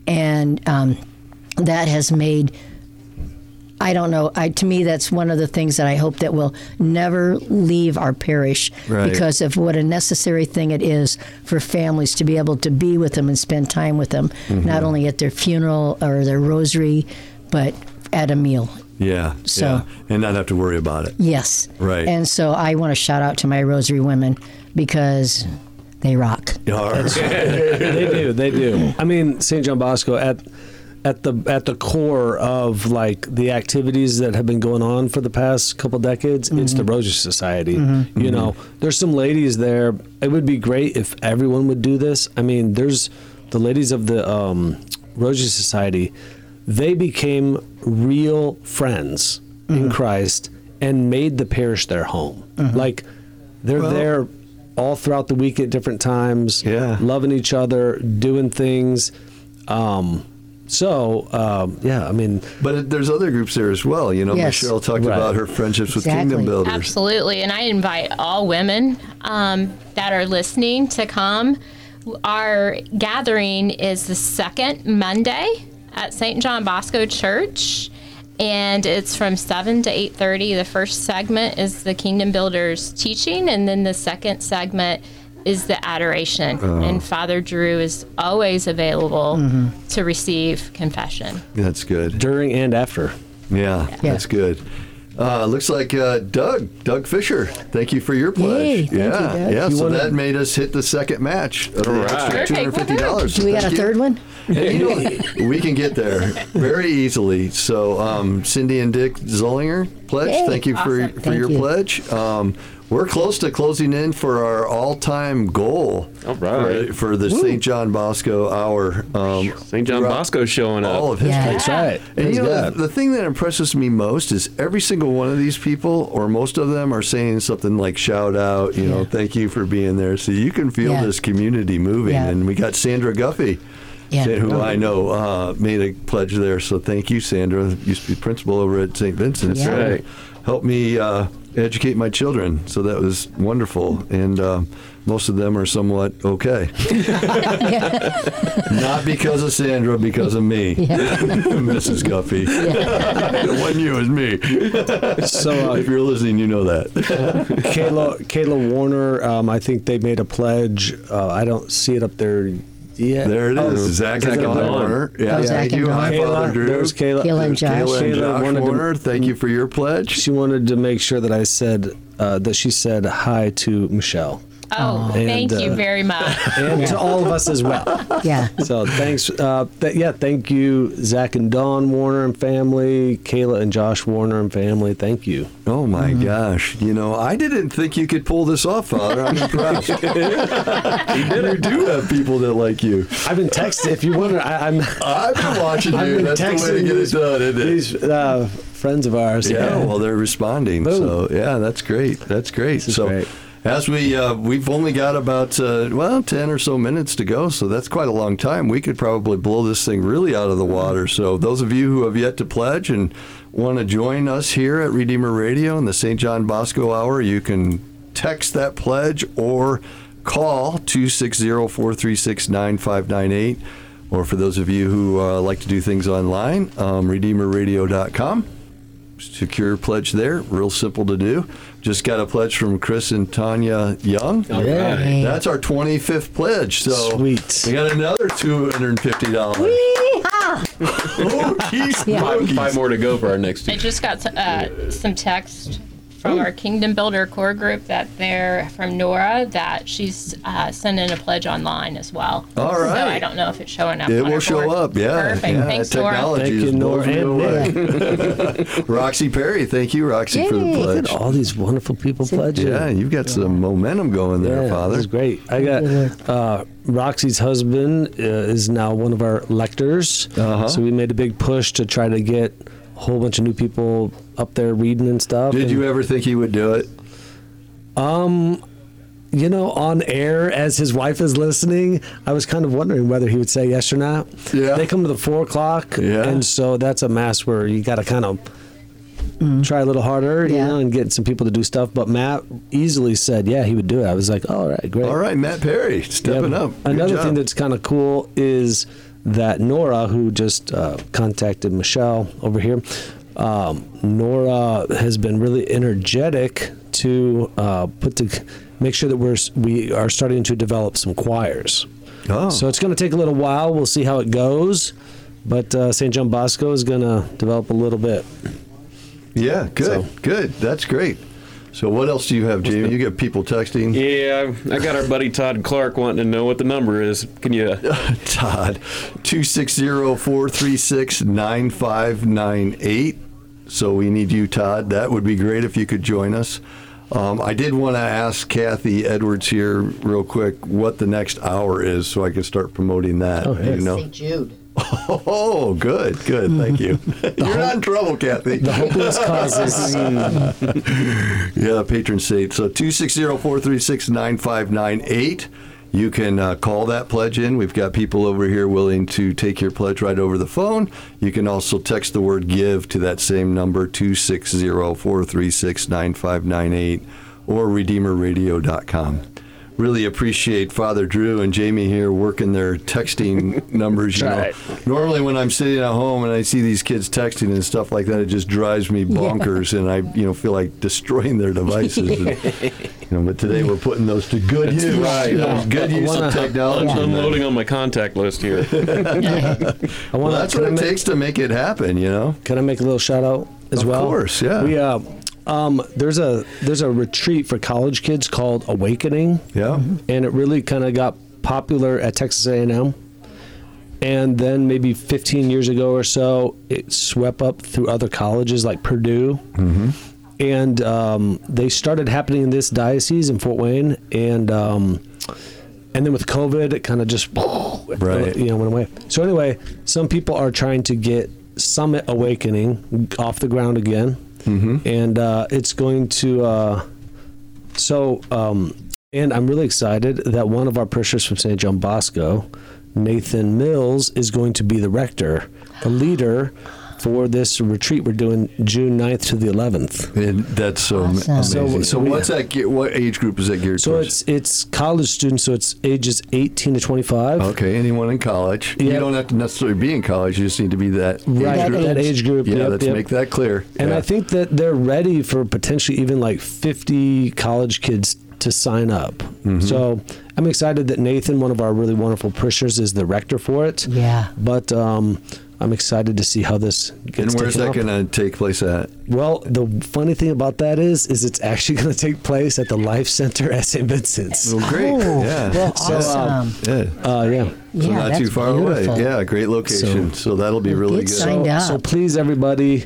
And um, that has made, I don't know, I, to me, that's one of the things that I hope that will never leave our parish Right. because of what a necessary thing it is for families to be able to be with them and spend time with them, not only at their funeral or their rosary, but at a meal. Yeah. So- yeah. And not have to worry about it. Yes. Right. And so I want to shout out to my rosary women because they rock. They do. They do. I mean, St. John Bosco at at the at the core of like the activities that have been going on for the past couple decades, it's the Rosary Society. You know, there's some ladies there. It would be great if everyone would do this. I mean, there's the ladies of the um, Rosary Society. They became real friends in Christ and made the parish their home. Like they're Well- there all throughout the week at different times, Yeah. loving each other, doing things. Um, so um, yeah, I mean, But there's other groups there as well. You know, Yes. Michelle talked Right. about her friendships with Exactly. Kingdom Builders. Absolutely. And I invite all women um, that are listening to come. Our gathering is the second Monday at St. John Bosco Church. And it's from 7 to 8.30. The first segment is the Kingdom Builders teaching. And then the second segment is the adoration. Oh. And Father Drew is always available mm-hmm. to receive confession. That's good. during and after. Yeah, Yeah. that's good. Uh, looks like uh, Doug, Doug Fisher. Thank you for your pledge. Yay, thank you, yeah, Doug. yeah. You So wanna- that made us hit the second match of the extra right. two hundred fifty dollars. Do we got a third one? we can get there very easily. So, um, Cindy and Dick Zollinger pledge. Hey, thank you for awesome. for Thank your you. pledge. Um, we're close to closing in for our all-time goal. All right. For, for the St. John Bosco Hour. Um, St. John Bosco showing up. All of history. Yeah. That's right. And Praise you know, God. the, the thing that impresses me most is every single one of these people, or most of them, are saying something like "shout out," you know, "thank you for being there." So you can feel Yeah. this community moving. Yeah. And we got Sandra Guffey, Yeah. who I know uh, made a pledge there. So thank you, Sandra. Used to be principal over at St. Vincent's. Yeah. So Right. Helped me uh, educate my children. So that was wonderful. And uh, most of them are somewhat okay. Not because of Sandra, because of me, Mrs. Guffey. it wasn't you, it was me. So, uh, if you're listening, you know that. Kayla, Kayla Warner, um, I think they made a pledge. Uh, I don't see it up there yet. There it is. Oh, Zach, Zach and and Dawn Dawn. Warner. Yeah, Oh, Zach thank and you. Dawn. Hi, Father Kayla, Drew. there's Kayla. Kayla and Josh. Kayla and Kayla Josh wanted to- Warner, thank you for your pledge. She wanted to make sure that I said uh, that she said hi to Michelle Oh, And, thank you uh, very much. and to all of us as well. Yeah. So thanks. Uh, th- yeah, thank you, Zach and Dawn Warner and family, Kayla and Josh Warner and family. Thank you. Oh my Mm-hmm. gosh! You know, I didn't think you could pull this off, Father. I'm impressed. you do have people that like you. I've been texting. If you wonder, I, I'm. I've been watching I've you. been That's the way to texting get it done, isn't it? These uh, friends of ours. Yeah, well, they're responding. Boom. So yeah, that's great. That's great. is so great. As we uh, we've only got about uh, well ten or so minutes to go, so that's quite a long time. We could probably blow this thing really out of the water. So those of you who have yet to pledge and want to join us here at Redeemer Radio in the St. John Bosco Hour, you can text that pledge or call 260-436-9598 or for those of you who uh, like to do things online um, redeemerradio.com secure pledge there. Real simple to do. Just got a pledge from Chris and Tanya Young. Yeah. Hey. That's our 25th pledge. So Sweet. we got another $250. Wee! Oh, geez, Yeah. Five, five more to go for our next I just got uh, some text from our Kingdom Builder core group that they're from Nora that she's uh, sending a pledge online as well. All right. So. I don't know if it's showing up. It on will our show board. up, yeah. Perfect. yeah Thanks, Nora. technology Thank is you, Nora and away. Roxy Perry, thank you, Roxy, for the Yay. pledge. All these wonderful people pledging. Yeah, you've got some momentum going there, Yeah, Father. This is great. I got uh, Roxy's husband uh, is now one of our lectors. Uh-huh. So we made a big push to try to get a whole bunch of new people up there reading and stuff. Did And, you ever think he would do it? Um, you know, on air as his wife is listening, I was kind of wondering whether he would say yes or not. Yeah. They come to the four o'clock, Yeah. and so that's a mass where you got to kind of. Try a little harder, you Yeah. know, and get some people to do stuff. But Matt easily said, "Yeah, he would do it." I was like, "All right, great." All right, Matt Perry, stepping Yeah, up. Good Another job. thing that's kind of cool is that Nora, who just uh, contacted Michelle over here, um, Nora has been really energetic to uh, put the make sure that we're we are starting to develop some choirs. Oh. So it's going to take a little while. We'll see how it goes, but uh, St. John Bosco is going to develop a little bit. Yeah, good, So- good. That's great. So what else do you have, Jamie? You get people texting. Yeah, I got our buddy Todd Clark wanting to know what the number is. Can you? Todd, 260-436-9598. So we need you, Todd. That would be great if you could join us. Um, I did want to ask Kathy Edwards here real quick what the next hour is so I can start promoting that. Oh, you know? St. Jude. Oh, good, good. Thank you. You're not in trouble, Kathy. The hopeless causes. Yeah, patron saint. So 260-436-9598. You can uh, call that pledge in. We've got people over here willing to take your pledge right over the phone. You can also text the word give to that same number 260-436-9598 or redeemerradio.com. Really appreciate Father Drew and Jamie here working their texting numbers. You know, Right. normally when I'm sitting at home and I see these kids texting and stuff like that, it just drives me bonkers, and I you know feel like destroying their devices. And, you know, but today we're putting those to good use. right. You know, good use of wanna- technology. Unloading on my contact list here. I Well, that's to. what it takes to make it happen. You know. Can I make a little shout out? as Of well. Of course, yeah. We uh, um, there's a there's a retreat for college kids called Awakening. Yeah. and it really kind of got popular at Texas A&M. And then maybe 15 years ago or so, it swept up through other colleges like Purdue. Mm-hmm. And um, they started happening in this diocese in Fort Wayne, and um, and then with COVID, it kind of just Right. you know went away. So anyway, some people are trying to get Summit Awakening off the ground again, Mm-hmm. and uh, it's going to. Uh, so, um, and I'm really excited that one of our parishioners from St. John Bosco, Nathan Mills, is going to be the rector, the leader for this retreat we're doing June 9th to the 11th. And that's so Awesome. amazing. So, So- so what's that? ge- What age group is that geared So towards? it's it's college students, so it's ages 18 to 25. Okay, anyone in college. You don't have to necessarily be in college. You just need to be that. Right, That that, age. age group. Yeah, yep, let's yep. make that clear. And yeah. I think that they're ready for potentially even like 50 college kids to sign up. Mm-hmm. So I'm excited that Nathan, one of our really wonderful parishioners, is the rector for it. Yeah. But um, I'm excited to see how this gets and where's taken that going to take place at? Well, the funny thing about that is, is it's actually going to take place at the Life Center at St. Vincent's. Well, great. Oh, yeah. well, So, um, awesome. yeah. Uh, yeah. So yeah, not that's too far beautiful. away. Yeah, great location. So, that'll be really Get good. signed up. So please, everybody,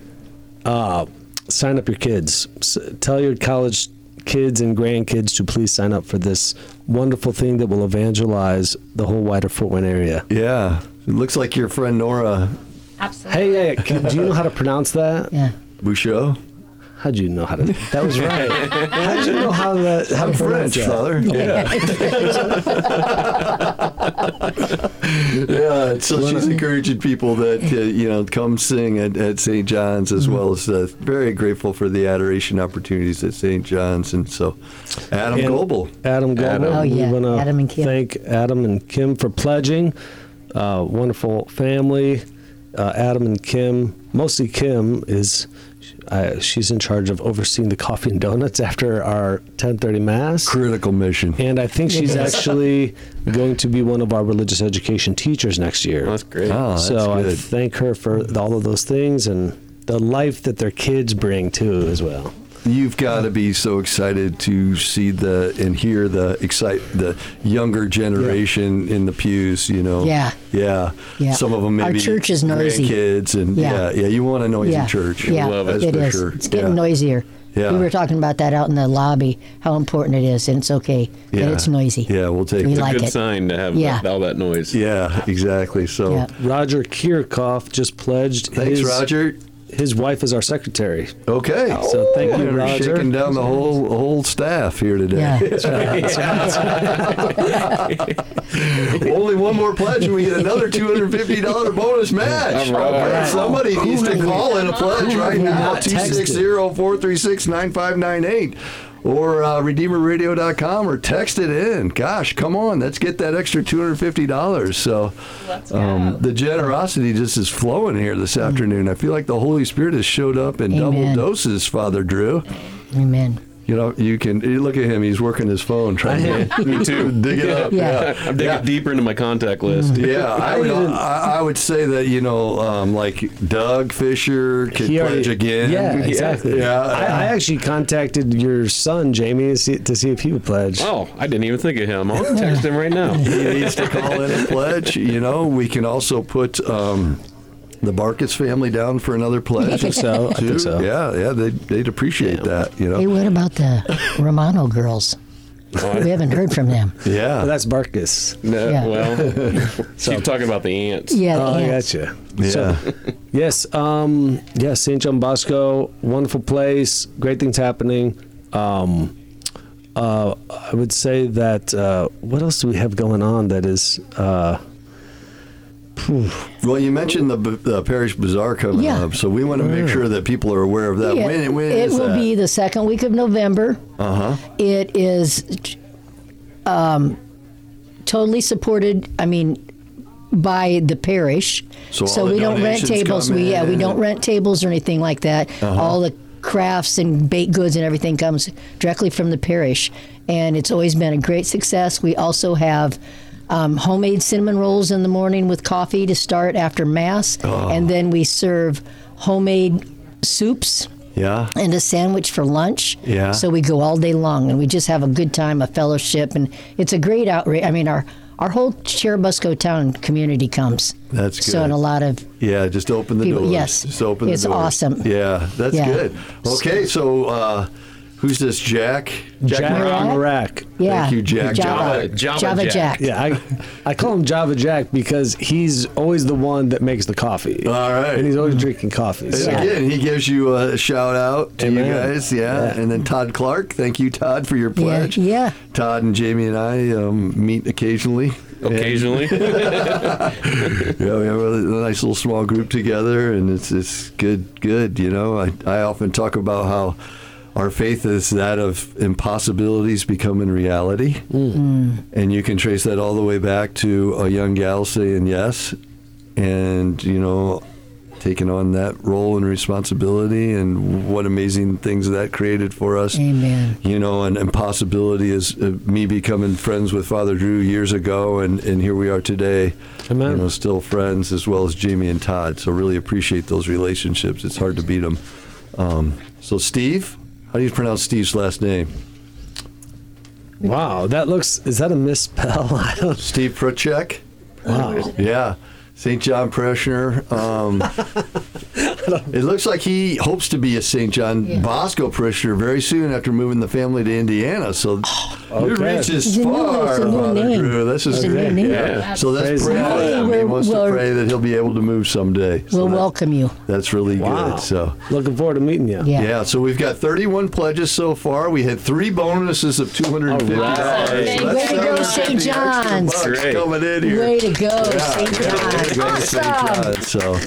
uh, sign up your kids. S- tell your college kids and grandkids to please sign up for this wonderful thing that will evangelize the whole wider Fort Wayne area. Yeah. It looks like your friend Nora Absolutely. Hey, hey, can, do you know how to pronounce that? Yeah. Bouchot. How'd you know how to? That was right. How'd you know how to? How to pronounce French, that? father. Yeah. So she's encouraging people that uh, you know come sing at, at St. John's as well as uh, very grateful for the adoration opportunities at St. John's and so Adam And Goebel. Adam Goebel. Oh, yeah. We Adam and Kim. thank Adam and Kim for pledging. Uh, wonderful family. Uh, Adam and Kim, mostly Kim, is uh, she's in charge of overseeing the coffee and donuts after our 10:30 mass. Critical mission. And I think she's actually going to be one of our religious education teachers next year. That's great. Oh, that's so I thank her for all of those things and the life that their kids bring too, as well. You've got to be so excited to see the and hear the excite the younger generation in the pews. You know, Yeah. yeah, Yeah. Some of them maybe Our maybe church is noisy. Kids and Yeah. yeah, yeah. you want a noisy yeah. church. Yeah, love it. That's it for is. sure. It's getting Yeah. noisier. Yeah. We were talking about that out in the lobby, how important it is, and it's okay that Yeah. it's noisy. Yeah, we'll take We it. like Good it. sign to have Yeah. all that noise. Yeah, exactly. So Yeah. Roger Kirchhoff just pledged. thanks, his, Roger. His wife is our secretary. Okay. So thank oh, you, We're Roger. shaking down the whole whole staff here today. Yeah. Only one more pledge and we get another two hundred fifty dollar bonus match. All right. Okay, Somebody needs to call in a pledge right now. not 260-436-9598 or uh, redeemerradio.com or text it in. Gosh, come on, let's get that extra two hundred fifty dollars. So um, the generosity just is flowing here this afternoon. I feel like the Holy Spirit has showed up in double doses, Father Drew. Amen. You know, you can you look at him. He's working his phone, trying to Me too. dig it up. Yeah. I'm digging deeper into my contact list. Yeah, I would, I, I would say that you know, um, like Doug Fisher could He already- pledge again. Yeah, exactly. Yeah, I, I actually contacted your son, Jamie, to see, to see if he would pledge. Oh, I didn't even think of him. I'll text him right now. he needs to call in a pledge. You know, we can also put um, the Barkis family down for another pledge. I think so. I think so. Yeah, yeah, they'd, they'd appreciate that. You know. Hey, what about the Romano girls? We haven't heard from them. yeah. Oh, that's Barkus. No, Yeah. Well, she's talking about the ants. Yeah. Oh, I ants. gotcha. yeah. So, yes, um, yes, St. John Bosco, wonderful place, great things happening. Um, uh, I would say that uh, what else do we have going on that is uh, Well, you mentioned the, the parish bazaar coming Yeah. up, so we want to make sure that people are aware of that. Yeah, When, when it is will that? be the second week of November. uh huh. It is um, totally supported. I mean, by the parish. So all the we don't rent tables. We yeah, we don't rent tables or anything like that. Uh-huh. All the crafts and baked goods and everything comes directly from the parish, and it's always been a great success. We also have. Um, homemade cinnamon rolls in the morning with coffee to start after mass, Oh. and then we serve homemade soups Yeah. and a sandwich for lunch. Yeah. So we go all day long and we just have a good time, a fellowship, and it's a great outreach. I mean, our our whole Churubusco town community comes. That's good. So and a lot of Yeah, just open the People- doors. yes. Just open It's the doors. awesome. Yeah, that's Yeah. good. Okay, so uh, who's this? Jack? Jack Murat? Murak. yeah. Thank you, Jack. Java, Java Java Jack. Jack. Yeah, I, I call him Java Jack because he's always the one that makes the coffee. All right. And he's always drinking coffee. So. Yeah. Again, he gives you a shout out to you guys. Yeah. Yeah. And then Todd Clark. Thank you, Todd, for your Yeah, pledge. yeah. Todd and Jamie and I um, meet occasionally. Occasionally. yeah, we have a nice little small group together, and it's it's good. Good, you know. I I often talk about how our faith is that of impossibilities becoming reality, and you can trace that all the way back to a young gal saying yes, and you know. Taking on that role and responsibility, and what amazing things that created for us Amen. you know, an impossibility is uh, me becoming friends with Father Drew years ago, and, and here we are today. Amen. You know, still friends as well as Jamie and Todd. So really appreciate those relationships. It's hard to beat them. Um, so Steve, how do you pronounce Steve's last name? Wow, that looks. Is that a misspell? I don't. Steve Pruchek. Wow. Yeah. St. John parishioner. Um, it looks like he hopes to be a St. John Bosco parishioner very soon after moving the family to Indiana. So oh, your Okay. reach is It's a new- far, it's a new Father name. Drew. This is It's a new great. name. Yeah. So let's Praise pray God. for him. He We're- wants to pray that he'll be able to move someday. So We'll that- welcome you. That's really Wow. good. So. Looking forward to meeting you. Yeah. Yeah, so we've got 31 pledges so far. We had three bonuses of 250 All right. dollars. Way to go, St. extra John's. Great. coming in here. Way to go, Yeah, St. yeah, way to John. go, St. Awesome. So,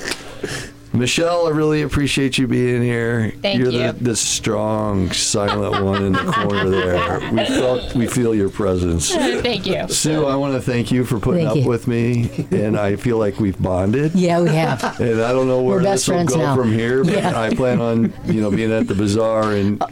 Michelle, I really appreciate you being here. Thank You're you. The, the strong, silent one in the corner there. We felt, we feel your presence. Thank you. Sue, I want to thank you for putting Thank up you. with me, and I feel like we've bonded. Yeah, we have. And I don't know where We're best this will go now. from here, but Yeah. I plan on, you know, being at the bazaar and uh,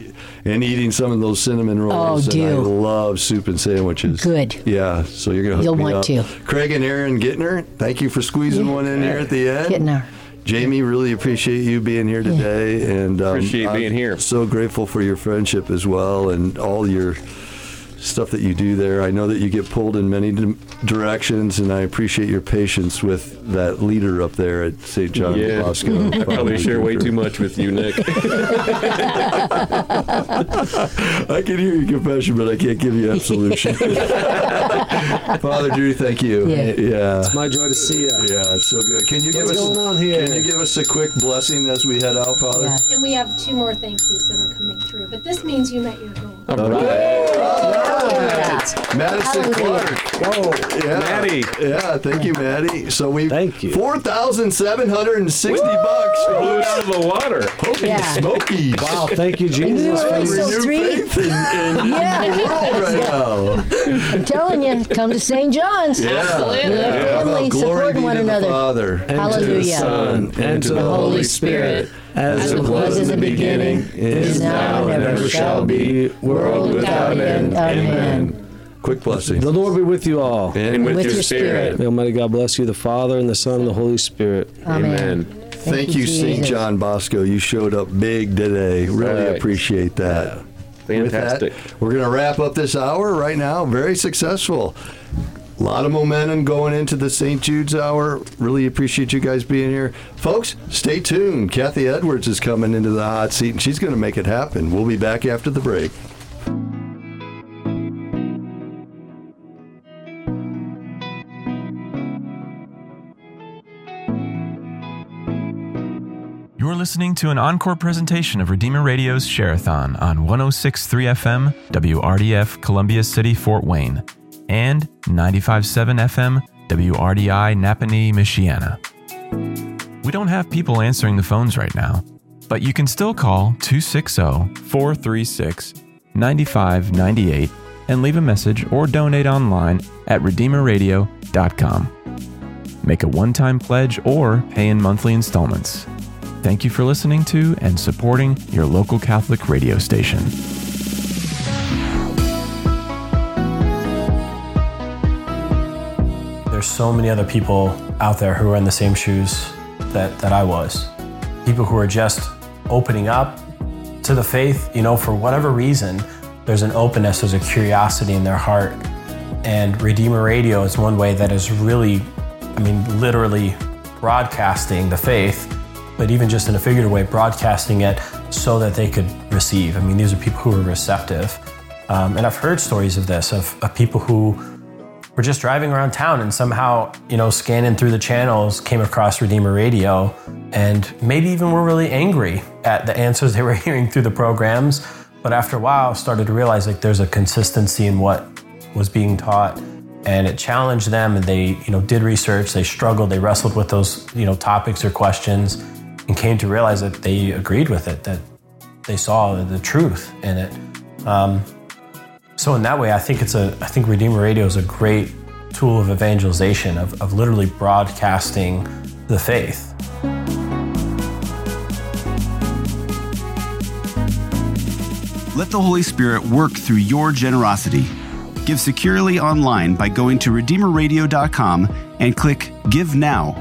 and eating some of those cinnamon rolls. Oh, and I love soup and sandwiches. Good. Yeah, so you're gonna hook You'll me want up. to. Craig and Aaron Gittner, thank you for squeezing one in here at the end. Getting our Jamie, really appreciate you being here today, and um, Appreciate I'm being here. So grateful for your friendship as well, and all your stuff that you do there. I know that you get pulled in many di- directions, and I appreciate your patience with that leader up there at St. John Yeah. Bosco. I probably share way too much with you, Nick. I can hear your confession, but I can't give you absolution. Father Drew, thank you. Yeah. yeah. My joy to see you. Yeah, it's so good. Can you give us going on here? Can you give us a quick blessing as we head out, Father? Yeah. And we have two more thank yous that are coming through, but this means you met your goal. All right. Madison Clark. Whoa. Yeah. Maddie. Yeah, thank you, Maddie. So we Thank you. Four thousand seven hundred and sixty bucks. Blew it out of the water. Holy Yeah. smokies. Wow, thank you, Jesus. Right, for so your- New three. faith in, in Yeah. the world right now. I'm telling you, come to St. John's. Yeah. Absolutely. Let How about family glory supporting be one to another. The Father, and to the Hallelujah. Son, and to the Holy Spirit, as it was in the beginning, is now, and ever shall be, world without end. Amen. Quick blessing. The Lord be with you all. And with, With your, your spirit. May Almighty God bless you, the Father, and the Son, and the Holy Spirit. Amen. Thank you, St. John Bosco. You showed up big today. Really Right. appreciate that. With that, Fantastic. we're going to wrap up this hour right now. Very successful. A lot of momentum going into the St. Jude's hour. Really appreciate you guys being here. Folks, stay tuned. Kathy Edwards is coming into the hot seat and she's going to make it happen. We'll be back after the break. Listening to an encore presentation of Redeemer Radio's Shareathon on 1063 FM, WRDF Columbia City, Fort Wayne, and 957 FM, WRDI Nappanee, Michiana. We don't have people answering the phones right now, but you can still call 260 436 9598 and leave a message or donate online at RedeemerRadio.com. Make a one time pledge or pay in monthly installments. Thank you for listening to and supporting your local Catholic radio station. There's so many other people out there who are in the same shoes that, that I was. People who are just opening up to the faith, you know, for whatever reason, there's an openness, there's a curiosity in their heart. And Redeemer Radio is one way that is really, I mean, literally broadcasting the faith, but even just in a figurative way, broadcasting it so that they could receive. I mean, these are people who are receptive. Um, and I've heard stories of this, of, of people who were just driving around town and somehow, you know, scanning through the channels, came across Redeemer Radio, and maybe even were really angry at the answers they were hearing through the programs. But after a while, started to realize like there's a consistency in what was being taught, and it challenged them. And they, you know, did research. They struggled. They wrestled with those, you know, topics or questions, and came to realize that they agreed with it. That they saw the truth in it. Um, so in that way, I think it's a I think Redeemer Radio is a great tool of evangelization, of, of literally broadcasting the faith. Let the Holy Spirit work through your generosity. Give securely online by going to RedeemerRadio.com and click Give Now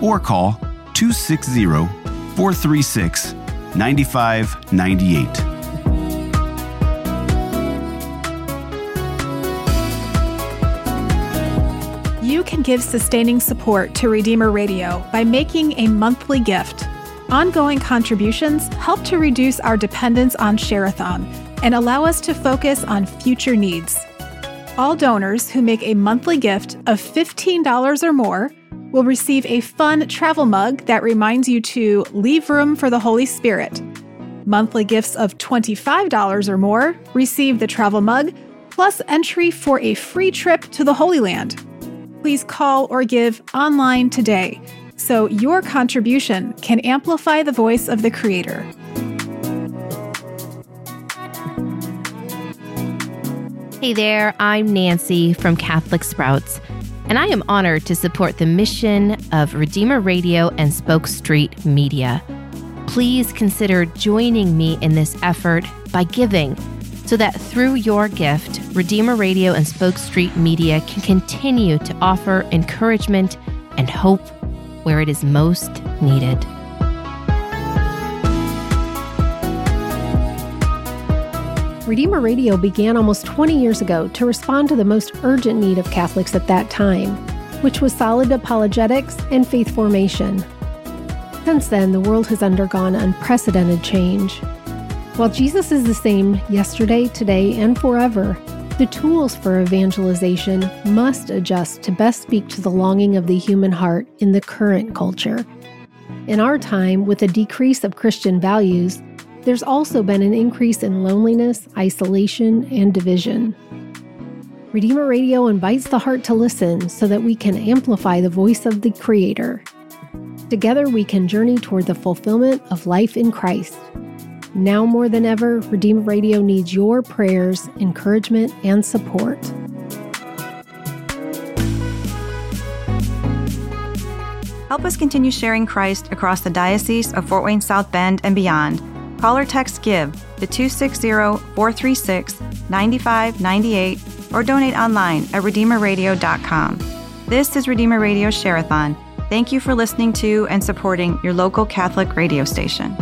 or call 260 436 9598. You can give sustaining support to Redeemer Radio by making a monthly gift. Ongoing contributions help to reduce our dependence on Shareathon and allow us to focus on future needs. All donors who make a monthly gift of $15 or more will receive a fun travel mug that reminds you to leave room for the Holy Spirit. Monthly gifts of $25 or more receive the travel mug plus entry for a free trip to the Holy Land please call or give online today so your contribution can amplify the voice of the Creator. Hey there, I'm Nancy from Catholic Sprouts, and I am honored to support the mission of Redeemer Radio and Spoke Street Media. Please consider joining me in this effort by giving so that through your gift, Redeemer Radio and Spoke Street Media can continue to offer encouragement and hope where it is most needed. Redeemer Radio began almost 20 years ago to respond to the most urgent need of Catholics at that time, which was solid apologetics and faith formation. Since then, the world has undergone unprecedented change. While Jesus is the same yesterday, today, and forever, the tools for evangelization must adjust to best speak to the longing of the human heart in the current culture. In our time, with a decrease of Christian values, there's also been an increase in loneliness, isolation, and division. Redeemer Radio invites the heart to listen so that we can amplify the voice of the Creator. Together, we can journey toward the fulfillment of life in Christ. Now more than ever, Redeemer Radio needs your prayers, encouragement, and support. Help us continue sharing Christ across the Diocese of Fort Wayne South Bend and beyond. Call or text GIVE to 260 436 9598 or donate online at RedeemerRadio.com. This is Redeemer Radio Shareathon. Thank you for listening to and supporting your local Catholic radio station.